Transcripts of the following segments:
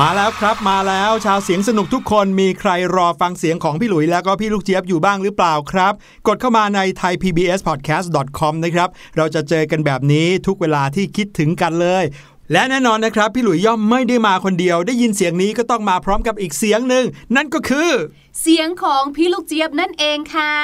มาแล้วครับมาแล้วชาวเสียงสนุกทุกคนมีใครรอฟังเสียงของพี่หลุยแล้วก็พี่ลูกเจี๊ยบอยู่บ้างหรือเปล่าครับ กดเข้ามาใน thaipbspodcast.com นะครับ เราจะเจอกันแบบนี้ทุกเวลาที่คิดถึงกันเลย และแน่นอนนะครับ พี่หลุยย่อมไม่ได้มาคนเดียว ได้ยินเสียงนี้ก็ต้องมาพร้อมกับอีกเสียงหนึ่งนั่นก็คือ เสียงของพี่ลูกเจี๊ยบนั่นเองค่ะ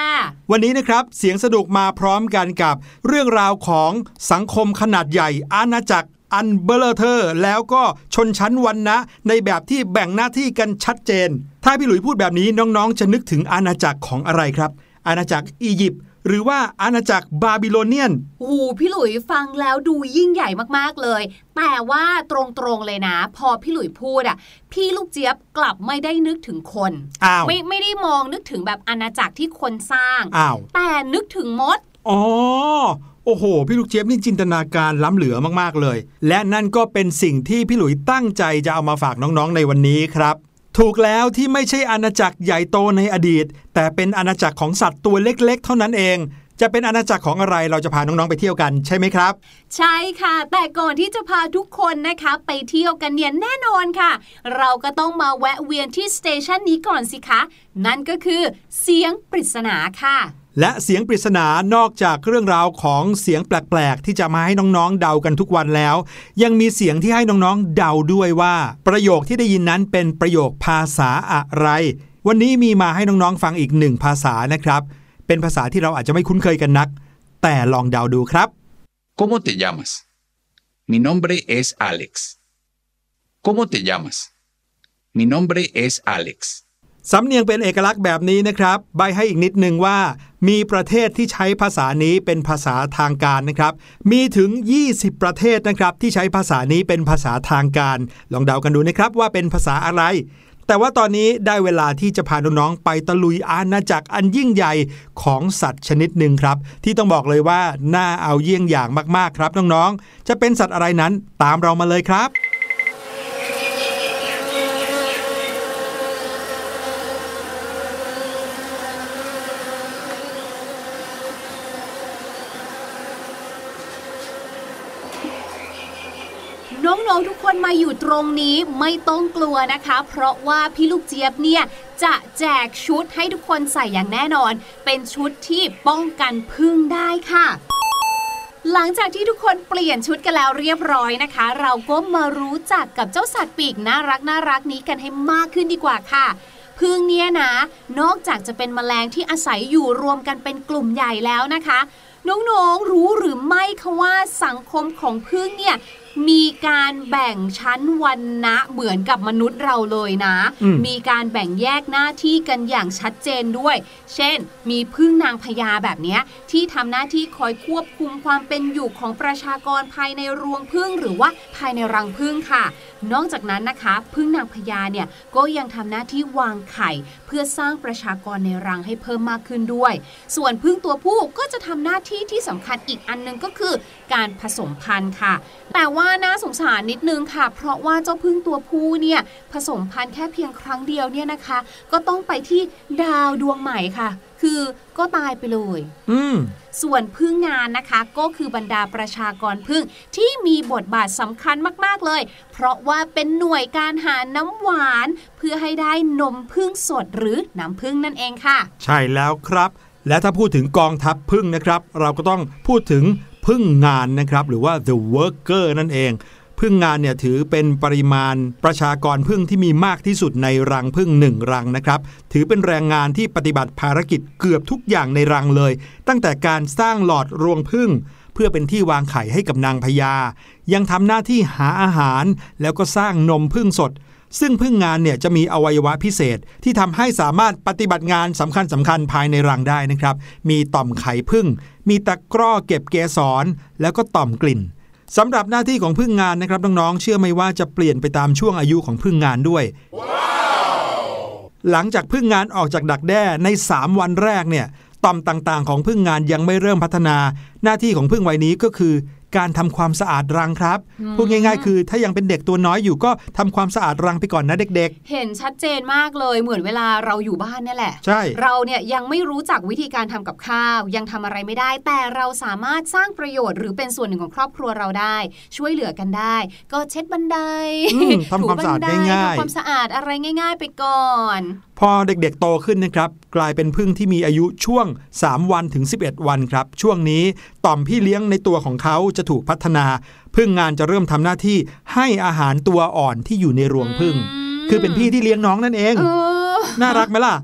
วันนี้นะครับเสียงสนุกมาพร้อมกันกับ เรื่องราวของสังคมขนาดใหญ่อาณาจักร อันเบ้อเร่อแล้วก็ชนชั้นวรรณะ ในแบบที่แบ่งหน้าที่กันชัดเจน ถ้าพี่หลุยพูดแบบนี้น้องๆ จะนึกถึงอาณาจักรของอะไรครับ อาณาจักรอียิปต์หรือว่าอาณาจักรบาบิโลเนียนหูพี่หลุยฟังแล้วดูยิ่งใหญ่มากๆเลย แต่ว่าตรงๆเลยนะ พอพี่หลุยพูดอะ พี่ลูกเจี๊ยบกลับไม่ได้นึกถึงคนอ้าวไม่ไม่ได้มองนึกถึงแบบอาณาจักรที่คนสร้างอ้าวแต่นึกถึงมดอ๋อ โอ้โห พี่ลูกเจี๊ยบนี่จินตนาการล้ำเหลือมากๆเลย และนั่นก็เป็นสิ่งที่พี่หลุยตั้งใจจะเอามาฝากน้องๆในวันนี้ครับ ถูกแล้วที่ไม่ใช่อาณาจักรใหญ่โตในอดีต แต่เป็นอาณาจักรของสัตว์ตัวเล็ก ๆ เท่านั้นเองจะเป็นอาณาจักรของอะไรเราจะพาน้อง ๆ ไปเที่ยวกันใช่ไหมครับ ใช่ค่ะ แต่ก่อนที่จะพาทุกคนนะคะไปเที่ยวกันเนี่ยแน่นอนค่ะ เราก็ต้องมาแวะเวียนที่สเตชันนี้ก่อนสิคะ นั่นก็คือเสียงปริศนาค่ะ และเสียงปริศนานอกจากเรื่องราวของเสียงแปลกๆ ที่จะมาให้น้องๆ เดากันทุกวันแล้ว ยังมีเสียงที่ให้น้องๆ เดาด้วยว่า ประโยคที่ได้ยินนั้นเป็นประโยคภาษาอะไร วันนี้มีมาให้น้องๆ ฟังอีกหนึ่งภาษานะครับ เป็นภาษาที่เราอาจจะไม่คุ้นเคยกันนัก แต่ลองเดาดูครับ ¿Cómo te llamas? Mi nombre es Alex. ¿Cómo te llamas? Mi nombre es Alex. สำเนียงเป็นเอกลักษณ์แบบนี้นะครับ ใบให้อีกนิดนึงว่า มีประเทศที่ใช้ภาษานี้เป็นภาษาทางการนะครับ มีถึง 20 ประเทศนะครับ ที่ใช้ภาษานี้เป็นภาษาทางการ ลองเดากันดูนะครับว่าเป็นภาษาอะไร แต่ว่าตอนนี้ได้เวลาที่จะพาน้องๆไปตะลุยอาณาจักรอันยิ่งใหญ่ของสัตว์ชนิดหนึ่งครับ ที่ต้องบอกเลยว่าน่าเอาเยี่ยงอย่างมากๆครับน้องๆ จะเป็นสัตว์อะไรนั้นตามเรามาเลยครับ น้องๆทุกค นมาอยู่ตรงนี้ไม่ต้องกลัวนะคะ เพราะว่าพี่ลูกเจี๊ยบเนี่ยจะแจกชุดให้ทุกคนใส่อย่างแน่นอน เป็นชุดที่ป้องกันพึ่งได้ค่ะ หลังจากที่ทุกคนเปลี่ยนชุดกันแล้วเรียบร้อยนะคะ เราก็มารู้จักกับเจ้าสัตว์ปีกน่ารักน่ารักนี้กันให้มากขึ้นดีกว่าค่ะพึ่งเนี่ยนะ นอกจากจะเป็นแมลงที่อาศัยอยู่รวมกันเป็นกลุ่มใหญ่แล้วนะคะ น้องๆ รู้หรือไม่คะว่าสังคมของพึ่งเนี่ยมีการแบ่งชั้นวันนะเหมือนกับมนุษย์เราเลยนะอืมมีการแบ่งแยกหน้าที่กันอย่างชัดเจนด้วย เช่น มีพึ่งนางพญาแบบเนี้ยที่ทำหน้าที่คอยควบคุมความเป็นอยู่ของประชากรภายในรวงพึ่งหรือว่าภายในรังพึ่งค่ะ นอกจากนั้นนะคะพึ่งนางพญาเนี่ยก็ยังทำหน้าที่วางไข่ เพื่อสร้างประชากรในรังให้เพิ่มมากขึ้นด้วย ส่วนพึ่งตัวผู้ก็จะทำหน้าที่ที่สำคัญอีกอันหนึงก็คือการผสมพันธุ์ค่ะ แต่ว่าน่าสงสารนิดนึงค่ะ เพราะว่าเจ้าพึ่งตัวผู้เนี่ยผสมพันธุ์แค่เพียงครั้งเดียวเนี่ยนะคะ ก็ต้องไปที่ดาวดวงใหม่ค่ะ คือก็ตายไปเลย อืมส่วนพึ่งงานนะคะก็คือบรรดาประชากรพึ่งที่มีบทบาทสำคัญมากๆเลย เพราะว่าเป็นหน่วยการหาน้ำหวาน เพื่อให้ได้นมพึ่งสดหรือน้ำพึ่งนั่นเองค่ะ ใช่แล้วครับ และถ้าพูดถึงกองทัพพึ่งนะครับ เราก็ต้องพูดถึง พึ่งงานนะครับหรือว่า the worker นั่นเองพึ่งงานเนี่ยถือเป็นปริมาณประชากรพึ่งที่มีมากที่สุดในรังพึ่งหนึ่งรังนะครับ ถือเป็นแรงงานที่ปฏิบัติภารกิจเกือบทุกอย่างในรังเลย ตั้งแต่การสร้างหลอดรวงพึ่ง เพื่อเป็นที่วางไข่ให้กับนางพญายังทำหน้าที่หาอาหาร แล้วก็สร้างนมพึ่งสด ซึ่งพึ่งงานเนี่ยจะมีอวัยวะพิเศษที่ทำให้สามารถปฏิบัติงานสำคัญสำคัญภายในรังได้นะครับ มีต่อมไข่พึ่ง มีตะกร้อเก็บเกสร แล้วก็ต่อมกลิ่นสำหรับหน้าที่ของพึ่งงานนะครับน้องๆเชื่อไหมว่าจะเปลี่ยนไปตามช่วงอายุของพึ่งงานด้วยหลังจากพึ่งงานออกจากดักแด้ใน 3 วันแรกเนี่ยต่อมต่างๆ ของพึ่งงานยังไม่เริ่มพัฒนา หน้าที่ของพึ่งวัยนี้ก็คือ การทำความสะอาดรังครับอืมพูดง่าย ๆ คือ ถ้ายังเป็นเด็กตัวน้อยอยู่ก็ทำความสะอาดรังไปก่อนนะเด็กเห็นชัดเจนมากเลยเหมือนเวลาเราอยู่บ้านเนี่ยแหละๆใช่ เราเนี่ยยังไม่รู้จักวิธีการทำกับข้าว ยังทำอะไรไม่ได้ แต่เราสามารถสร้างประโยชน์หรือเป็นส่วนหนึ่งของครอบครัวเราได้ ช่วยเหลือกันได้ ก็เช็ดบันไดอืมทำความสะอาดถูบันไง่ายๆทำความสะอาดอะไรง่าย ๆ ไปก่อนพอเด็กๆโตขึ้นนะครับ กลายเป็นพึ่งที่มีอายุช่วง 3 วันถึง 11 วันครับ ช่วงนี้ต่อมพี่เลี้ยงในตัวของเขาจะถูกพัฒนา พึ่งงานจะเริ่มทำหน้าที่ให้อาหารตัวอ่อนที่อยู่ในรวงพึ่งอืมคือเป็นพี่ที่เลี้ยงน้องนั่นเองเออน่ารักไหมล่ะ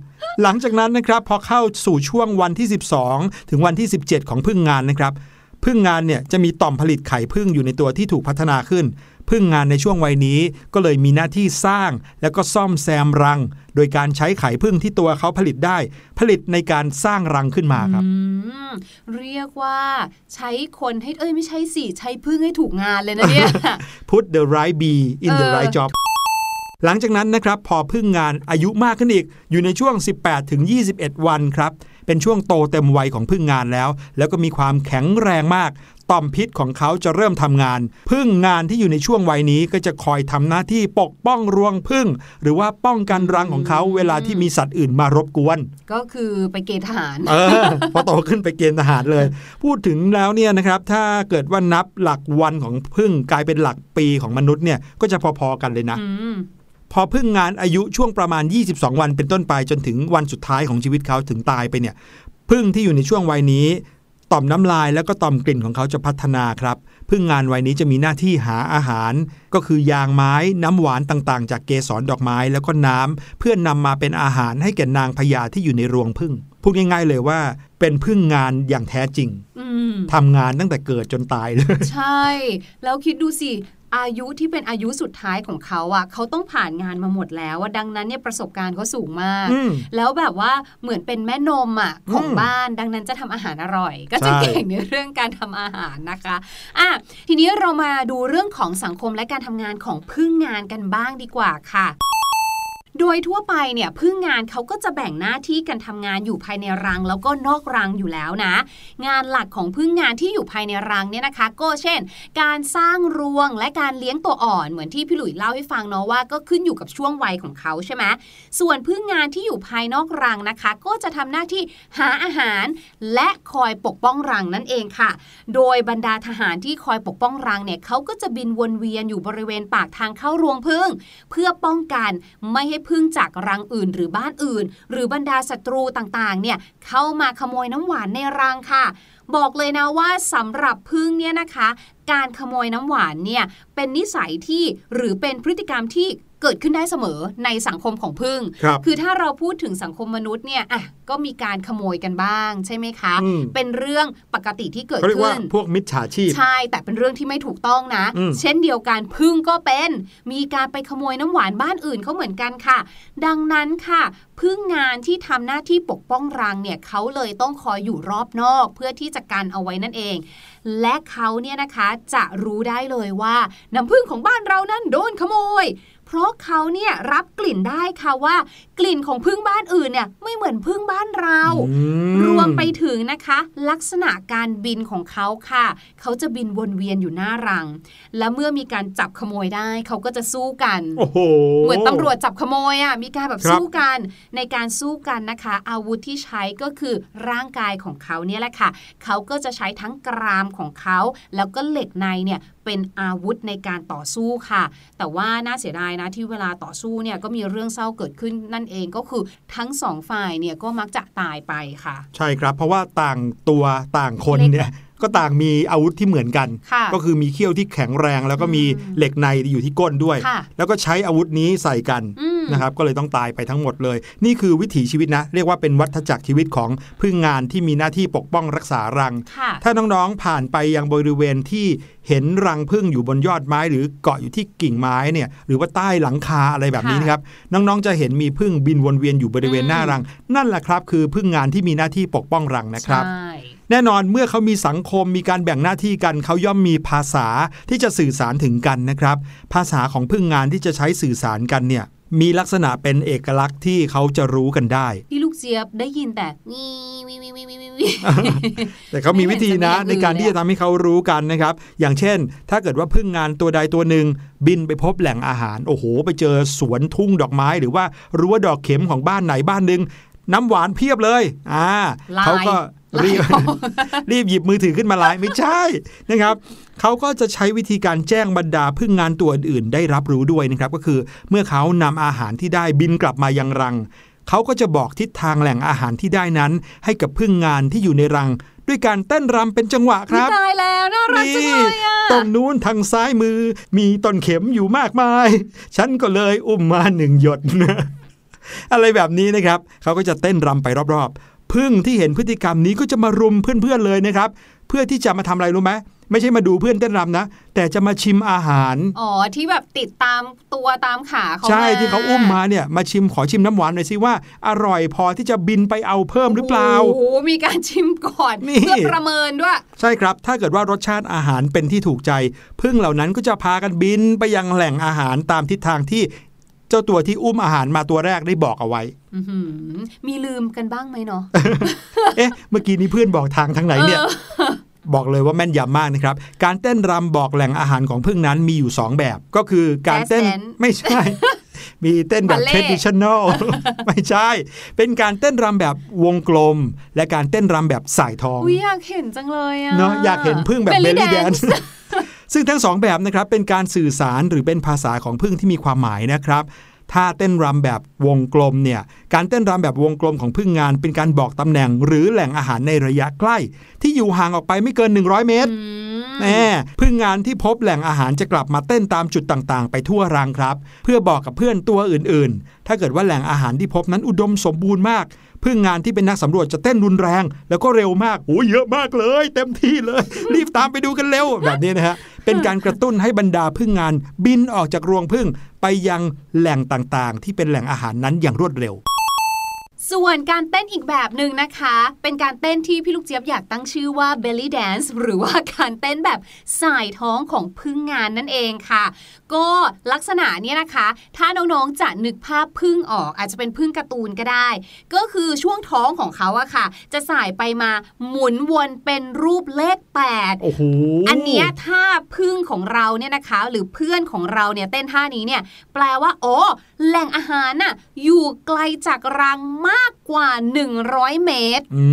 หลังจากนั้นนะครับพอเข้าสู่ช่วงวันที่ 12 ถึงวันที่ 17 ของพึ่งงานนะครับ พึ่งงานเนี่ยจะมีต่อมผลิตไข่พึ่งอยู่ในตัวที่ถูกพัฒนาขึ้น พึ่งงานในช่วงวัยนี้ก็เลยมีหน้าที่สร้าง แล้วก็ซ่อมแซมรัง โดยการใช้ไข่พึ่งที่ตัวเขาผลิตได้ ผลิตในการสร้างรังขึ้นมาครับอืมเรียกว่าใช้คนให้เอ้ยไม่ใช่สิใช้พึ่งให้ถูกงานเลยนะเนี่ย put the right bee in the เออ right job หลังจากนั้นนะครับพอพึ่งงานอายุมากขึ้นอีกอยู่ในช่วง 18ถึง21 วันครับ เป็นช่วงโตเต็มวัยของพึ่งงานแล้ว แล้วก็มีความแข็งแรงมาก ต่อมพิษของเขาจะเริ่มทำงาน พึ่งงานที่อยู่ในช่วงวัยนี้ก็จะคอยทำหน้าที่ปกป้องรวงพึ่ง หรือว่าป้องกันรังของเขาเวลาที่มีสัตว์อื่นมารบกวน ก็คือไปเกณฑ์ทหารเออพอโตขึ้นไปเกณฑ์ทหารเลย พูดถึงแล้วเนี่ยนะครับ ถ้าเกิดว่านับหลักวันของพึ่งกลายเป็นหลักปีของมนุษย์เนี่ยก็จะพอๆกันเลยนะอืม พอพึ่งงานอายุช่วงประมาณ 22 วันเป็นต้นไปจนถึงวันสุดท้ายของชีวิตเขาถึงตายไปเนี่ยพึ่งที่อยู่ในช่วงวัยนี้ ต่อมน้ำลายแล้วก็ต่อมกลิ่นของเขาจะพัฒนาครับพึ่งงานวัยนี้จะมีหน้าที่หาอาหาร ก็คือยางไม้น้ำหวานต่างๆ จากเกสรดอกไม้แล้วก็น้ำเพื่อนนำมาเป็นอาหารให้แก่นางพญาที่อยู่ในรวงพึ่งพูดง่ายๆเลยว่าเป็นพึ่งงานอย่างแท้จริงอืมทำงานตั้งแต่เกิดจนตายเลย ใช่ แล้วคิดดูสิ อายุที่เป็นอายุสุดท้ายของเขาอะเขาต้องผ่านงานมาหมดแล้วว่าดังนั้นเนี่ยประสบการณ์เขาสูงมากอืมแล้วแบบว่าเหมือนเป็นแม่นมอะของอืมบ้าน ดังนั้นจะทำอาหารอร่อย ก็ใช่จะเก่งในเรื่องการทำอาหารนะคะอะทีนี้เรามาดูเรื่องของสังคมและการทำงานของพึ่งงานกันบ้างดีกว่าค่ะ โดยทั่วไปเนี่ยพึ่งงานเขาก็จะแบ่งหน้าที่กันทำงานอยู่ภายในรัง แล้วก็นอกรังอยู่แล้วนะ งานหลักของพึ่งงานที่อยู่ภายในรังเนี่ยนะคะ ก็เช่น การสร้างรวงและการเลี้ยงตัวอ่อนเหมือนที่พี่หลุยเล่าให้ฟังเนาะว่าก็ขึ้นอยู่กับช่วงวัยของเขาใช่ไหมส่วนพึ่งงานที่อยู่ภายนอกรังนะคะ ก็จะทำหน้าที่หาอาหาร และคอยปกป้องรังนั่นเองค่ะ โดยบรรดาทหารที่คอยปกป้องรังเนี่ยเขาก็จะบินวนเวียนอยู่บริเวณปากทางเข้ารวงพึ่ง เพื่อป้องกันไม่ให้พึ่งจากรังอื่นหรือบ้านอื่น หรือบรรดาศัตรูต่างๆ เนี่ยเข้ามาขโมยน้ำหวานในรังค่ะ บอกเลยนะว่าสำหรับพึ่งเนี่ยนะคะ การขโมยน้ำหวานเนี่ยเป็นนิสัยที่หรือเป็นพฤติกรรมที่ เกิดขึ้นได้เสมอในสังคมของพึ่งครับคือถ้าเราพูดถึงสังคมมนุษย์เนี่ยอะก็มีการขโมยกันบ้าง ใช่ไหมคะอืมเป็นเรื่องปกติที่เกิดเขาเรียกขึ้ว่านพวกมิจฉาชีพ ใช่ แต่เป็นเรื่องที่ไม่ถูกต้องนะอืมเช่นเดียวกันพึ่งก็เป็น มีการไปขโมยน้ำหวานบ้านอื่นเขาเหมือนกันค่ะ ดังนั้นค่ะพึ่งงานที่ทำหน้าที่ปกป้องรังเนี่ยเขาเลยต้องคอยอยู่รอบนอกเพื่อที่จะกันเอาไว้นั่นเอง และเขาเนี่ยนะคะจะรู้ได้เลยว่าน้ำพึ่งของบ้านเรานั้นโดนขโมย เพราะเขาเนี่ยรับกลิ่นได้ค่ะว่า ลิ่นของพึ่งบ้านอื่นเนี่ยไม่เหมือนพึ่งบ้านเราอืมรวมไปถึงนะคะ ลักษณะการบินของเขาค่ะ เขาจะบินวนเวียนอยู่หน้ารัง และเมื่อมีการจับขโมยได้เขาก็จะสู้กันโอ้โหเหมือนตำรวจจับขโมยอะมีการแบบครับสู้กันในการสู้กันนะคะ อาวุธที่ใช้ก็คือร่างกายของเขาเนี่ยแหละค่ะ เขาก็จะใช้ทั้งกรามของเขา แล้วก็เหล็กในเนี่ยเป็นอาวุธในการต่อสู้ค่ะ แต่ว่าน่าเสียดายนะที่เวลาต่อสู้เนี่ยก็มีเรื่องเศร้าเกิดขึ้นนั่นเองก็คือทั้งสองฝ่ายเนี่ยก็มักจะตายไปค่ะ ใช่ครับ เพราะว่าต่างตัวต่างคนเนี่ยก็ต่างมีอาวุธที่เหมือนกันค่ะก็คือมีเขี้ยวที่แข็งแรง แล้วก็มีอืมเหล็กในอยู่ที่ก้นด้วยค่ะแล้วก็ใช้อาวุธนี้ใส่กันอืมนะครับก็เลยต้องตายไปทั้งหมดเลย นี่คือวิถีชีวิตนะ เรียกว่าเป็นวัฏจักรชีวิตของพึ่งงานที่มีหน้าที่ปกป้องรักษารังค่ะถ้าน้องๆผ่านไปยังบริเวณที่เห็นรังพึ่งอยู่บนยอดไม้ หรือเกาะอยู่ที่กิ่งไม้เนี่ยหรือว่าใต้หลังคาอะไรแบบนี้ค่ะนะครับน้องๆจะเห็นมีพึ่งบินวนเวียนอยู่บริเวณอืมหน้ารัง นั่นแหละครับ คือพึ่งงานที่มีหน้าที่ปกป้องรังนะครับใช่แน่นอนเมื่อเขามีสังคมมีการแบ่งหน้าที่กัน เขาย่อมมีภาษาที่จะสื่อสารถึงกันนะครับ ภาษาของพึ่งงานที่จะใช้สื่อสารกันเนี่ย มีลักษณะเป็นเอกลักษณ์ที่เขาจะรู้กันได้ พี่ลูกเจี๊ยบได้ยินแต่วีวีวีวีวีวีวีแต่เขามีวิธีนะไม่ในเห็นจะมีอย่างอื่นการที่จะทำให้เขารู้กันนะครับ อย่างเช่น ถ้าเกิดว่าพึ่งงานตัวใดตัวหนึ่งบินไปพบแหล่งอาหาร โอ้โห ไปเจอสวนทุ่งดอกไม้ หรือว่ารั้วดอกเข็มของบ้านไหนบ้านหนึ่งน้ำหวานเพียบเลย อ่าไลน์เขาก็ รีบไลน์รีบหยิบมือถือขึ้นมาไลน์ไม่ใช่นะครับเขาก็จะใช้วิธีการแจ้งบรรดาพึ่งงานตัวอื่นๆ ได้รับรู้ด้วยนะครับ ก็คือเมื่อเขานำอาหารที่ได้บินกลับมายังรังเขาก็จะบอกทิศทางแหล่งอาหารที่ได้นั้น ให้กับพึ่งงานที่อยู่ในรัง ด้วยการเต้นรำเป็นจังหวะครับตายแล้วน่ารักจังเลยอะตรงนู้นทางซ้ายมือ มีต้นเข็มอยู่มากมาย ฉันก็เลยอุ้มมาหนึ่งหยดอะไรแบบนี้นะครับ เขาก็จะเต้นรำไปรอบๆ พึ่งที่เห็นพฤติกรรมนี้ก็จะมารุมเพื่อนๆเลยนะครับ เพื่อที่จะมาทำอะไรรู้ไหมไม่ใช่มาดูเพื่อนเต้นรำนะ แต่จะมาชิมอาหาร อ๋อ ที่แบบติดตามตัวตามขาเขาใช่มที่เขาอุ้มมาเนี่ย มาชิมขอชิมน้ำหวานหน่อยสิว่า อร่อยพอที่จะบินไปเอาเพิ่มหรือเปล่าโอ้โหมีการชิมก่อนนี่เพื่อประเมินด้วย ใช่ครับ ถ้าเกิดว่ารสชาติอาหารเป็นที่ถูกใจ พึ่งเหล่านั้นก็จะพากันบินไปยังแหล่งอาหารตามทิศทางที่ เจ้าตัวที่อุ้มอาหารมาตัวแรกได้บอกเอาไว้อื้อหือมีลืมกันบ้างไหมเนาะเอ๊ะ เมื่อกี้นี้เพื่อนบอกทางทางไหนเนี่ยบอกเลยว่าแม่นยำมากนะครับ การเต้นรำบอกแหล่งอาหารของพึ่งนั้นมีอยู่ 2 แบบ ก็คือการเต้น Jazz dance ไม่ใช่ มีเต้นแบบ Ballet traditional ไม่ใช่ เป็นการเต้นรำแบบวงกลม และการเต้นรำแบบสายทองอุ้ยอยากเห็นจังเลยอะเนาะอยากเห็นพึ่งแบบ Belly belly dance dance ซึ่ งทั้งสองแบบนะครับเป็นการสื่อสารหรือเป็นภาษาของพึ่งที่มีความหมายนะครับถ้าเต้นรำแบบวงกลมเนี่ย การเต้นรำแบบวงกลมของพึ่งงานเป็นการบอกตำแหน่งหรือแหล่งอาหารในระยะใกล้ ที่อยู่ห่างออกไปไม่เกิน 100 เมตรอืมแน่พึ่งงานที่พบแหล่งอาหารจะกลับมาเต้นตามจุดต่างๆ ไปทั่วรังครับ เพื่อบอกกับเพื่อนตัวอื่นๆ ถ้าเกิดว่าแหล่งอาหารที่พบนั้นอุดมสมบูรณ์มาก พึ่งงานที่เป็นนักสำรวจจะเต้นรุนแรง แล้วก็เร็วมากโอ้ยเยอะมากเลย เต็มที่เลย รีบตามไปดูกันเร็วแบบนี้นะฮะเป็นการกระตุ้นให้บรรดาพึ่งงาน บินออกจากรวงพึ่งไปยังแหล่งต่างๆ ที่เป็นแหล่งอาหารนั้นอย่างรวดเร็วส่วนการเต้นอีกแบบหนึ่งนะคะ เป็นการเต้นที่พี่ลูกเจี๊ยบอยากตั้งชื่อว่า belly dance หรือว่าการเต้นแบบสายท้องของพึ่งงานนั่นเองค่ะ ก็ลักษณะเนี้ยนะคะ ถ้าน้องๆจะนึกภาพพึ่งออก อาจจะเป็นพึ่งการ์ตูนก็ได้ ก็คือช่วงท้องของเขาอะค่ะ จะสายไปมาหมุนวนเป็นรูปเลข8โอ้โหอันเนี้ยถ้าพึ่งของเราเนี่ยนะคะ หรือเพื่อนของเราเนี่ยเต้นท่านี้เนี่ยแปลว่าโอ้แหล่งอาหารน่ะอยู่ไกลจากรังมากกว่า 100 เมตรอื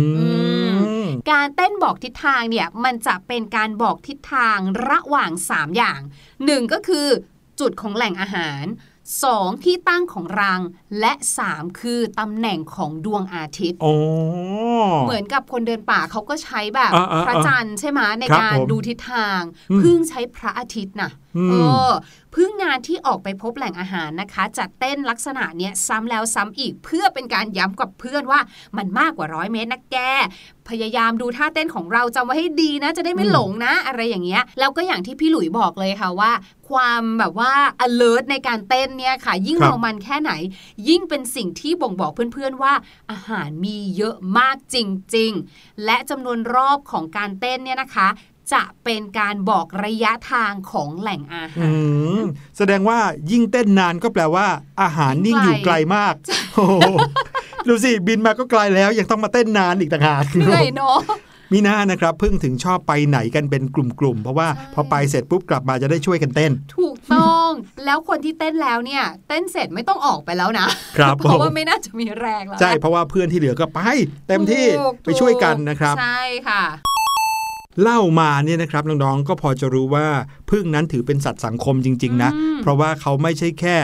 มการเต้นบอกทิศทางเนี่ยมันจะเป็นการบอกทิศทางระหว่าง 3 อย่าง 1 ก็คือ จุดของแหล่งอาหาร 2 ที่ตั้งของรัง และ 3 คือตำแหน่งของดวงอาทิตย์โอ้เหมือนกับคนเดินป่าเขาก็ใช้แบบอ่าอ่าพระจันทร์ใช่ไหมในครับการผมดูทิศทางอืมพึ่งใช้พระอาทิตย์นะอืมเออพึ่งงานที่ออกไปพบแหล่งอาหารนะคะจัดเต้นลักษณะเนี้ยซ้ำแล้วซ้ำอีกเพื่อเป็นการย้ำกับเพื่อนว่ามันมากกว่าร้อยเมตรนะแกพยายามดูท่าเต้นของเราจำไว้ให้ดีนะ จะได้ไม่หลงนะ อะไรอย่างเงี้ยแล้วก็อย่างที่พี่หลุยบอกเลยค่ะว่า ความแบบว่า alert ในการเต้นเนี่ยค่ะ ยิ่งครับเรามันแค่ไหน ยิ่งเป็นสิ่งที่บ่งบอกเพื่อนๆว่า อาหารมีเยอะมากจริงๆ และจำนวนรอบของการเต้นเนี่ยนะคะ จะเป็นการบอกระยะทางของแหล่งอาหาอืรมแสดงว่ายิ่งเต้นนานก็แปลว่า อาหารยิ่งอยู่ไกลมากโอ้โหดูสิบินมาก็ไกลแล้วยังต้องมาเต้นนานอีกต่างหากเหนื่อยเนาะมีหน้านะครับเพิ่งถึงชอบไปไหนกันเป็นกลุ่มๆ เพราะว่าใช่พอไปเสร็จปุ๊บกลับมาจะได้ช่วยกันเต้น ถูกต้อง แล้วคนที่เต้นแล้วเนี่ย เต้นเสร็จไม่ต้องออกไปแล้วนะครับเพราะว่าผมไม่น่าจะมีแรงแล้วใช่เพราะว่าเพื่อนที่เหลือก็ไป เต็มที่ถูกไปช่วยกันนะครับ ใช่ค่ะ เล่ามาเนี่ยนะครับน้องๆก็พอจะรู้ว่าพึ่งนั้นถือเป็นสัตว์สังคมจริง ๆ นะอืมเพราะว่าเขาไม่ใช่แค่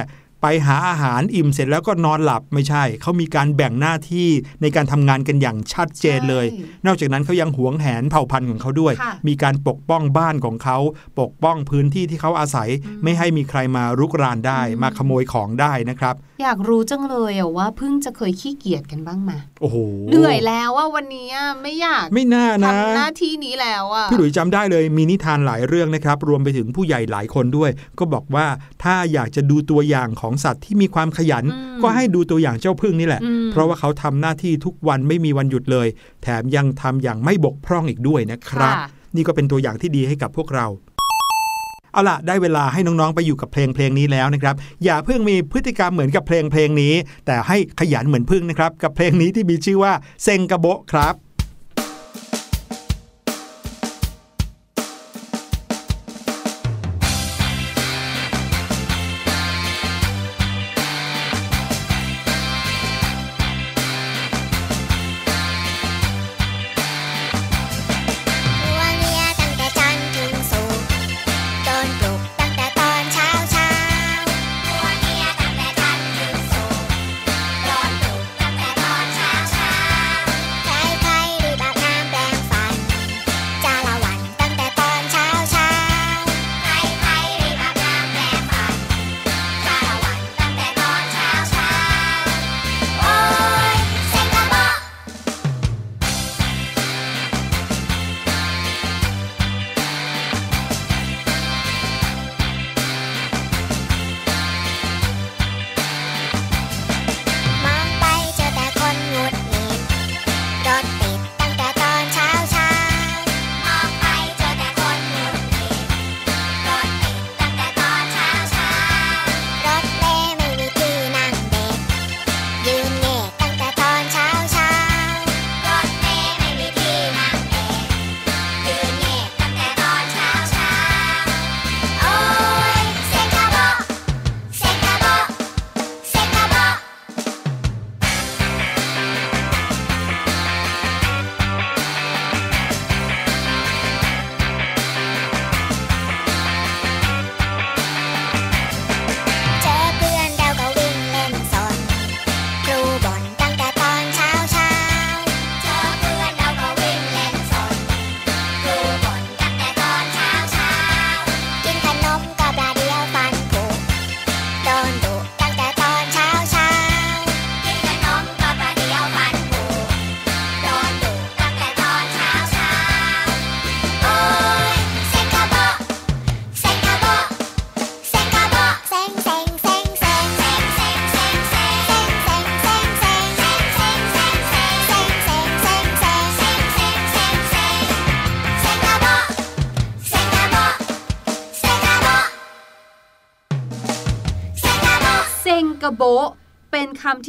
ไปหาอาหารอิ่มเสร็จแล้วก็นอนหลับไม่ใช่ เขามีการแบ่งหน้าที่ในการทำงานกันอย่างชัดเจนเลยใช่นอกจากนั้นเขายังหวงแหนเผ่าพันธุ์ของเขาด้วยค่ะมีการปกป้องบ้านของเขา ปกป้องพื้นที่ที่เขาอาศัยอืมไม่ให้มีใครมารุกรานได้อืมมาขโมยของได้นะครับ อยากรู้จังเลยอะว่าเพิ่งจะเคยขี้เกียจกันบ้างไหมโอ้โหเหนื่อยแล้วว่าวันนี้อะไม่อยากไม่น่านะทำหน้าที่นี้แล้วอะพี่หลุยส์จำได้เลยมีนิทานหลายเรื่องนะครับ รวมไปถึงผู้ใหญ่หลายคนด้วย ก็บอกว่าถ้าอยากจะดูตัวอย่างของสัตว์ที่มีความขยันอืมก็ให้ดูตัวอย่างเจ้าพึ่งนี่แหละอืมเพราะว่าเขาทำหน้าที่ทุกวันไม่มีวันหยุดเลย แถมยังทำอย่างไม่บกพร่องอีกด้วยนะครับค่ะนี่ก็เป็นตัวอย่างที่ดีให้กับพวกเราเอาล่ะได้เวลาให้น้องๆไปอยู่กับเพลงเพลงนี้แล้วนะครับ อย่าเพิ่งมีพฤติกรรมเหมือนกับเพลงเพลงนี้ แต่ให้ขยันเหมือนพึ่งนะครับ กับเพลงนี้ที่มีชื่อว่าเซงกะโบะครับ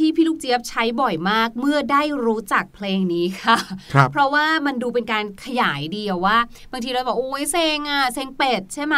ที่พี่ลูกเจี๊ยบใช้บ่อยมากเมื่อได้รู้จักเพลงนี้ค่ะครับเพราะว่ามันดูเป็นการขยายดีอะว่า บางทีเราบอกโอ้ยเซ็งอะเซ็งเป็ดใช่ไหม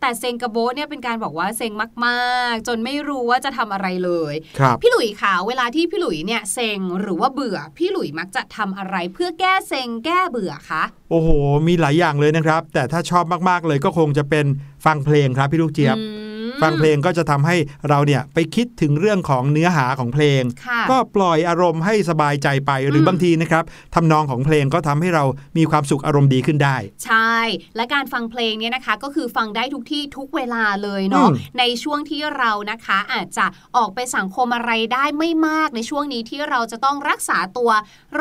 แต่เซ็งกะโบะเนี่ยเป็นการบอกว่าเซ็งมากๆ จนไม่รู้ว่าจะทำอะไรเลยครับพี่หลุยคะเวลาที่พี่หลุยเนี่ยเซ็งหรือว่าเบื่อ พี่หลุยมักจะทำอะไรเพื่อแก้เซ็งแก้เบื่อคะโอ้โห มีหลายอย่างเลยนะครับ แต่ถ้าชอบมากๆเลยก็คงจะเป็นฟังเพลงครับพี่ลูกเจี๊ยบอืม ฟังเพลงก็จะทำให้เราเนี่ยไปคิดถึงเรื่องของเนื้อหาของเพลงค่ะก็ปล่อยอารมณ์ให้สบายใจไปหรือมบางทีนะครับทำนองของเพลงก็ทำให้เรามีความสุขอารมณ์ดีขึ้นได้ ใช่ และการฟังเพลงเนี่ยนะคะ ก็คือฟังได้ทุกที่ทุกเวลาเลยเนาะอืมในช่วงที่เรานะคะอาจจะออกไปสังคมอะไรได้ไม่มากในช่วงนี้ที่เราจะต้องรักษาตัว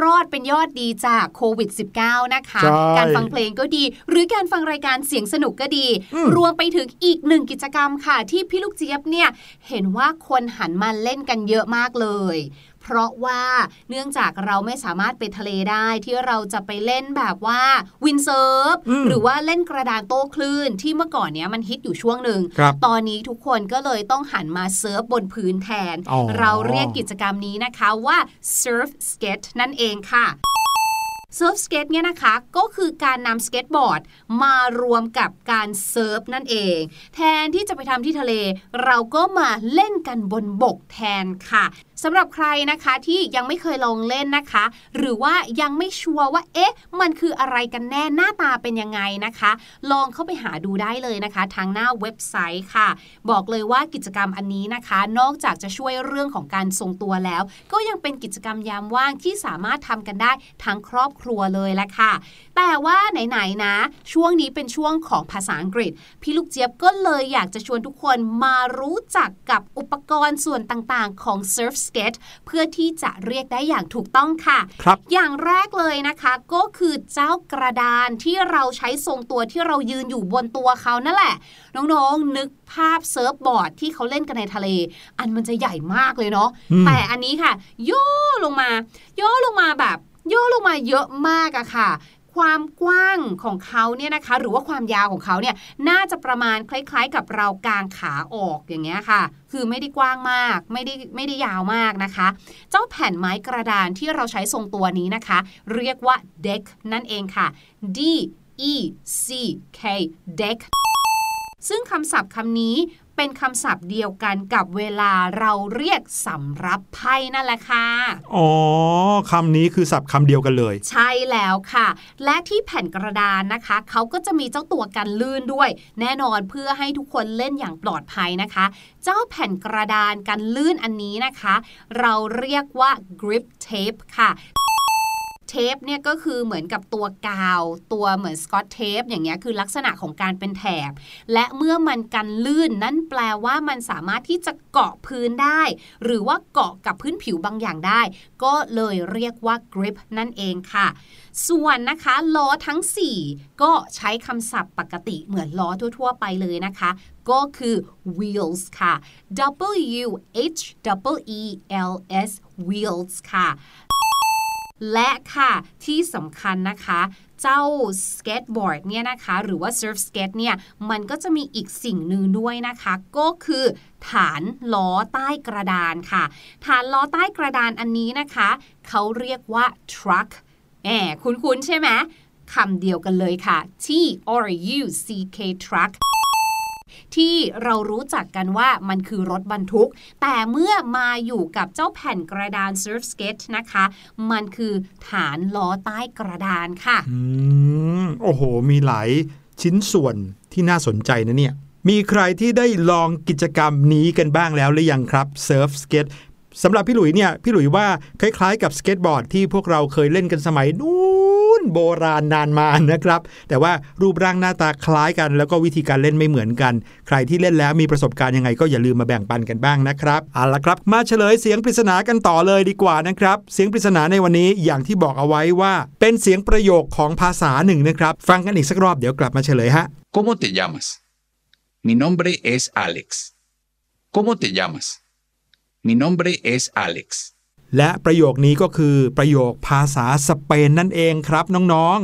รอดเป็นยอดดีจากโควิด -19 นะคะใช่การฟังเพลงก็ดี หรือการฟังรายการเสียงสนุกก็ดีอืมรวมไปถึงอีกหนึ่งกิจกรรมค่ะที่พี่ลูกเจี๊ยบเนี่ยเห็นว่าคนหันมาเล่นกันเยอะมากเลย เพราะว่าเนื่องจากเราไม่สามารถไปทะเลได้ที่เราจะไปเล่นแบบว่า windsurf อืมหรือว่าเล่นกระดานโต้คลื่นที่เมื่อก่อนเนี้ยมันฮิตอยู่ช่วงหนึ่งครับตอนนี้ทุกคนก็เลยต้องหันมา surf บนพื้นแทนอ๋อเราเรียกกิจกรรมนี้นะคะว่า surf skate นั่นเองค่ะ surf skate เนี่ยนะคะก็คือการนำสเก็ตบอร์ดมารวมกับการ surf นั่นเอง แทนที่จะไปทำที่ทะเล เราก็มาเล่นกันบนบกแทนค่ะ สำหรับใครนะคะที่ยังไม่เคยลองเล่นนะคะ หรือว่ายังไม่ชัวร์ว่า เอ๊ะ มันคืออะไรกันแน่หน้าตาเป็นยังไงนะคะ ลองเข้าไปหาดูได้เลยนะคะ ทางหน้าเว็บไซต์ค่ะ บอกเลยว่ากิจกรรมอันนี้นะคะ นอกจากจะช่วยเรื่องของการทรงตัวแล้ว ก็ยังเป็นกิจกรรมยามว่างที่สามารถทำกันได้ทั้งครอบครัวเลยแหละค่ะแต่ว่าไหนๆนะ ช่วงนี้เป็นช่วงของภาษาอังกฤษ พี่ลูกเจี๊ยบก็เลยอยากจะชวนทุกคนมารู้จักกับอุปกรณ์ส่วนต่างๆ ของ Surf Skate เพื่อที่จะเรียกได้อย่างถูกต้องค่ะครับอย่างแรกเลยนะคะก็คือเจ้ากระดานที่เราใช้ทรงตัวที่เรายืนอยู่บนตัวเขานั่นแหละ น้องๆ นึกภาพเซิร์ฟบอร์ดที่เขาเล่นกันในทะเล อันมันจะใหญ่มากเลยเนาะอืมแต่อันนี้ค่ะย่อลงมาย่อลงมาแบบย่อลงมาเยอะมากอะค่ะ ความกว้างของเขาเนี่ยนะคะ หรือว่าความยาวของเขาเนี่ยน่าจะประมาณคล้าย ๆ กับเรากางขาออกอย่างเงี้ยค่ะ คือไม่ได้กว้างมากไม่ได้ไม่ได้ยาวมากนะคะ เจ้าแผ่นไม้กระดานที่เราใช้ทรงตัวนี้นะคะ เรียกว่า deck นั่นเองค่ะ D E C K deck ซึ่งคำศัพท์คำนี้ เป็นคำศัพท์เดียวกันกับเวลาเราเรียกสำรับไพ่นั่นแหละค่ะ อ๋อคำนี้คือศัพท์คำเดียวกันเลย ใช่แล้วค่ะ และที่แผ่นกระดานนะคะ เขาก็จะมีเจ้าตัวกันลื่นด้วย แน่นอนเพื่อให้ทุกคนเล่นอย่างปลอดภัยนะคะ เจ้าแผ่นกระดานกันลื่นอันนี้นะคะ เราเรียกว่า grip tape ค่ะ เทปเนี่ยก็คือเหมือนกับตัวกาว ตัวเหมือนสกอตเทปอย่างเงี้ยคือลักษณะของการเป็นแถบ และเมื่อมันกันลื่นนั่นแปลว่ามันสามารถที่จะเกาะพื้นได้ หรือว่าเกาะกับพื้นผิวบางอย่างได้ ก็เลยเรียกว่า grip นั่นเองค่ะ ส่วนนะคะล้อทั้ง 4 ก็ใช้คำศัพท์ปกติเหมือนล้อทั่ว ๆ ไปเลยนะคะ ก็คือ wheels ค่ะ W W H E E L S wheels ค่ะ และค่ะที่สำคัญนะคะ เจ้าสเก็ตบอร์ดเนี่ยนะคะ หรือว่า surf skate เนี่ยมันก็จะมีอีกสิ่งหนึ่งด้วยนะคะ ก็คือฐานล้อใต้กระดานค่ะ ฐานล้อใต้กระดานอันนี้นะคะ เขาเรียกว่า truck แหมคุ้นๆใช่ไหมคำเดียวกันเลยค่ะ T R U C K truck ที่เรารู้จักกันว่ามันคือรถบรรทุก แต่เมื่อมาอยู่กับเจ้าแผ่นกระดานเซิร์ฟสเก็ตนะคะ มันคือฐานล้อใต้กระดานค่ะอืมโอ้โห มีหลายชิ้นส่วนที่น่าสนใจนะเนี่ยมีใครที่ได้ลองกิจกรรมนี้กันบ้างแล้วหรือยังครับเซิร์ฟสเก็ต สำหรับพี่หลุยเนี่ยพี่หลุยว่าคล้ายๆ กับสเก็ตบอร์ดที่พวกเราเคยเล่นกันสมัยนู้นโบราณนานมานะครับ แต่ว่ารูปร่างหน้าตาคล้ายกัน แล้วก็วิธีการเล่นไม่เหมือนกัน ใครที่เล่นแล้วมีประสบการณ์ยังไงก็อย่าลืมมาแบ่งปันกันบ้างนะครับเอาละครับ มาเฉลยเสียงปริศนากันต่อเลยดีกว่านะครับ เสียงปริศนาในวันนี้อย่างที่บอกเอาไว้ว่า เป็นเสียงประโยคของภาษาหนึ่งนะครับ ฟังกันอีกสักรอบเดี๋ยวกลับมาเฉลยฮะ ¿Cómo te llamas? Mi nombre es Alex. ¿Cómo te llamas? Mi nombre es Alex. และประโยคนี้ก็คือประโยคภาษาสเปนนั่นเองครับน้อง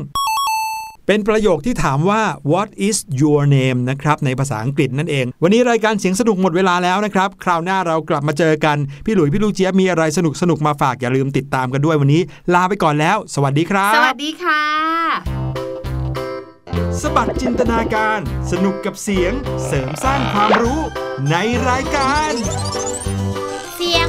ๆ เป็นประโยคที่ถามว่า what is your name นะครับในภาษาอังกฤษนั่นเอง วันนี้รายการเสียงสนุกหมดเวลาแล้วนะครับ คราวหน้าเรากลับมาเจอกัน พี่หลุยพี่ลูกเจี๊ยบมีอะไรสนุกสนุกๆมาฝากอย่าลืมติดตามกันด้วยวันนี้ ลาไปก่อนแล้ว สวัสดีครับ สวัสดีค่ะ สบัดจินตนาการ สนุกกับเสียง เสริมสร้างความรู้ในรายการ เสียง